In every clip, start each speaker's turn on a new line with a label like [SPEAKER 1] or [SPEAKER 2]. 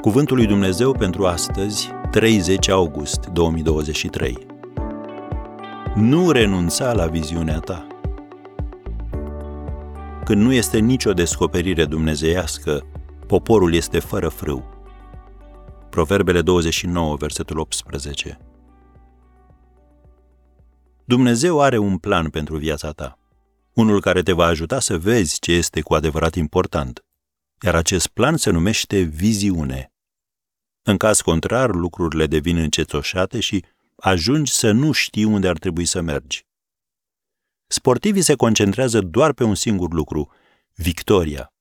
[SPEAKER 1] Cuvântul lui Dumnezeu pentru astăzi, 30 august 2023. Nu renunța la viziunea ta. Când nu este nicio descoperire dumnezeiască, poporul este fără frâu. Proverbele 29, versetul 18. Dumnezeu are un plan pentru viața ta, unul care te va ajuta să vezi ce este cu adevărat important, iar acest plan se numește viziune. În caz contrar, lucrurile devin încetoșate și ajungi să nu știi unde ar trebui să mergi. Sportivii se concentrează doar pe un singur lucru, victoria.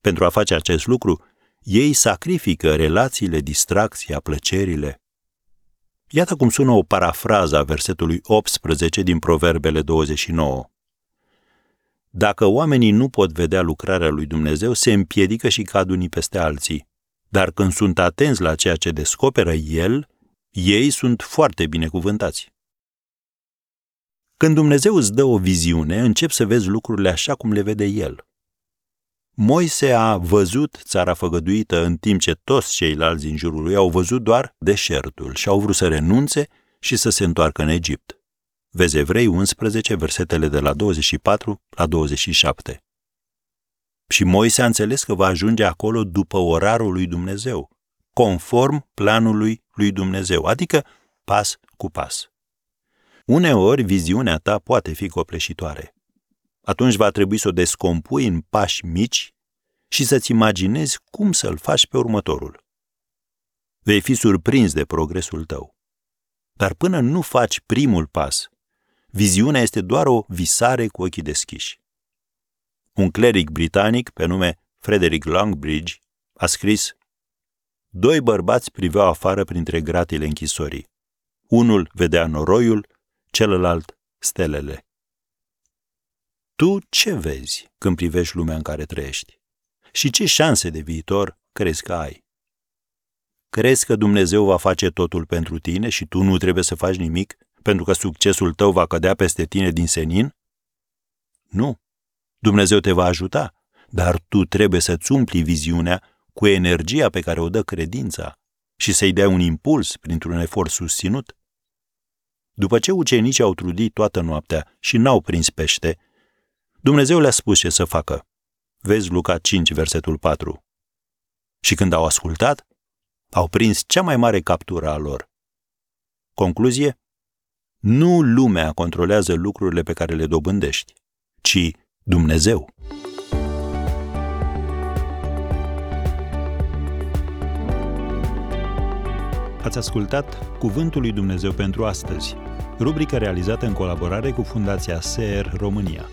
[SPEAKER 1] Pentru a face acest lucru, ei sacrifică relațiile, distracția, plăcerile. Iată cum sună o parafrază a versetului 18 din Proverbele 29. Dacă oamenii nu pot vedea lucrarea lui Dumnezeu, se împiedică și cad unii peste alții. Dar când sunt atenți la ceea ce descoperă El, ei sunt foarte binecuvântați. Când Dumnezeu îți dă o viziune, încep să vezi lucrurile așa cum le vede El. Moise a văzut țara făgăduită în timp ce toți ceilalți din jurul lui au văzut doar deșertul și au vrut să renunțe și să se întoarcă în Egipt. Vezi Evrei 11, versetele de la 24 la 27. Și Moise a înțeles că va ajunge acolo după orarul lui Dumnezeu, conform planului lui Dumnezeu, adică pas cu pas. Uneori, viziunea ta poate fi copleșitoare. Atunci va trebui să o descompui în pași mici și să-ți imaginezi cum să-l faci pe următorul. Vei fi surprins de progresul tău. Dar până nu faci primul pas, viziunea este doar o visare cu ochii deschiși. Un cleric britanic pe nume Frederick Longbridge a scris Doi bărbați priveau afară printre gratile închisorii. Unul vedea noroiul, celălalt stelele. Tu ce vezi când privești lumea în care trăiești? Și ce șanse de viitor crezi că ai? Crezi că Dumnezeu va face totul pentru tine și tu nu trebuie să faci nimic pentru că succesul tău va cădea peste tine din senin? Nu. Dumnezeu te va ajuta, dar tu trebuie să-ți umpli viziunea cu energia pe care o dă credința și să-i dea un impuls printr-un efort susținut. După ce ucenicii au trudit toată noaptea și n-au prins pește, Dumnezeu le-a spus ce să facă. Vezi Luca 5, versetul 4. Și când au ascultat, au prins cea mai mare captură a lor. Concluzie? Nu lumea controlează lucrurile pe care le dobândești, ci Dumnezeu. Ați ascultat Cuvântul lui Dumnezeu pentru astăzi, rubrica realizată în colaborare cu Fundația SER România.